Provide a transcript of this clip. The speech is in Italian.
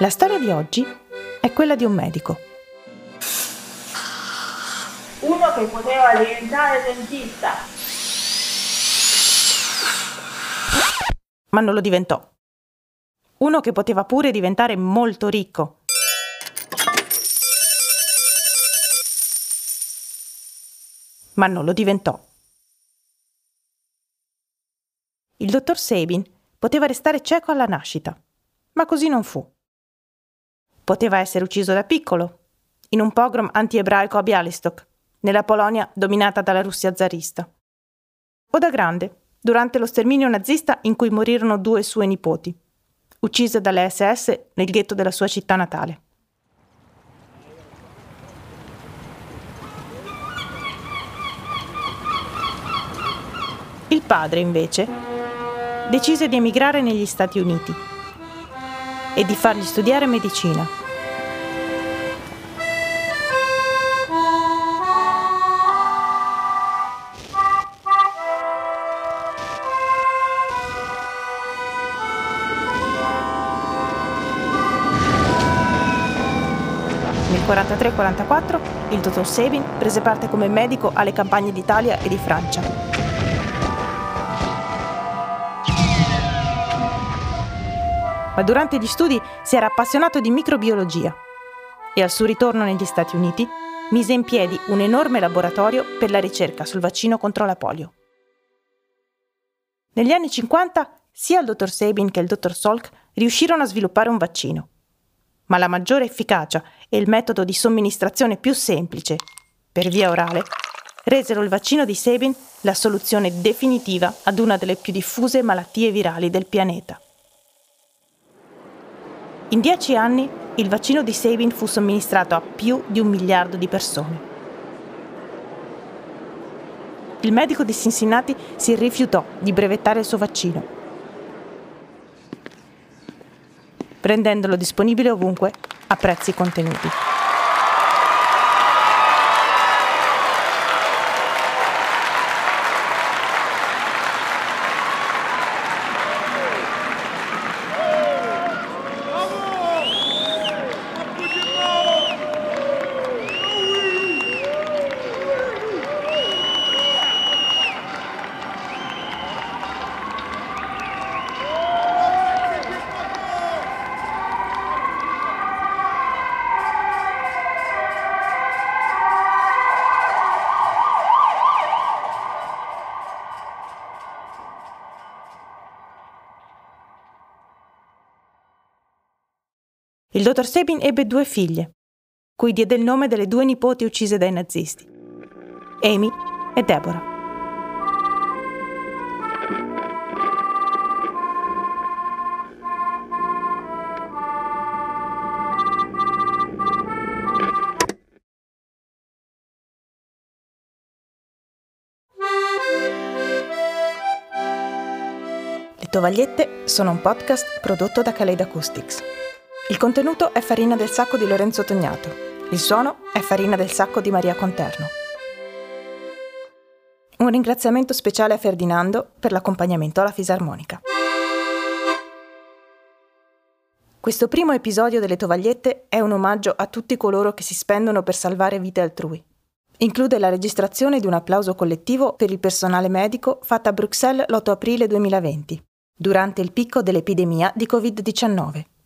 La storia di oggi è quella di un medico. Uno che poteva diventare dentista. Ma non lo diventò. Uno che poteva pure diventare molto ricco. Ma non lo diventò. Il dottor Sabin poteva restare cieco alla nascita, ma così non fu. Poteva essere ucciso da piccolo, in un pogrom anti-ebraico a Bialystok, nella Polonia dominata dalla Russia zarista. O da grande, durante lo sterminio nazista in cui morirono due sue nipoti, uccise dalle SS nel ghetto della sua città natale. Il padre, invece, decise di emigrare negli Stati Uniti e di fargli studiare medicina. Nel 43-44 il dottor Sabin prese parte come medico alle campagne d'Italia e di Francia. Ma durante gli studi si era appassionato di microbiologia e al suo ritorno negli Stati Uniti mise in piedi un enorme laboratorio per la ricerca sul vaccino contro la polio. Negli anni 50 sia il dottor Sabin che il dottor Salk riuscirono a sviluppare un vaccino, ma la maggiore efficacia e il metodo di somministrazione più semplice, per via orale, resero il vaccino di Sabin la soluzione definitiva ad una delle più diffuse malattie virali del pianeta. In dieci anni il vaccino di Sabin fu somministrato a più di un miliardo di persone. Il medico di Cincinnati si rifiutò di brevettare il suo vaccino, rendendolo disponibile ovunque a prezzi contenuti. Il dottor Sabin ebbe due figlie, cui diede il nome delle due nipoti uccise dai nazisti, Amy e Deborah. Le Tovagliette sono un podcast prodotto da Kaleid Acoustics. Il contenuto è farina del sacco di Lorenzo Tognato. Il suono è farina del sacco di Maria Conterno. Un ringraziamento speciale a Ferdinando per l'accompagnamento alla fisarmonica. Questo primo episodio delle Tovagliette è un omaggio a tutti coloro che si spendono per salvare vite altrui. Include la registrazione di un applauso collettivo per il personale medico fatta a Bruxelles l'8 aprile 2020, durante il picco dell'epidemia di Covid-19.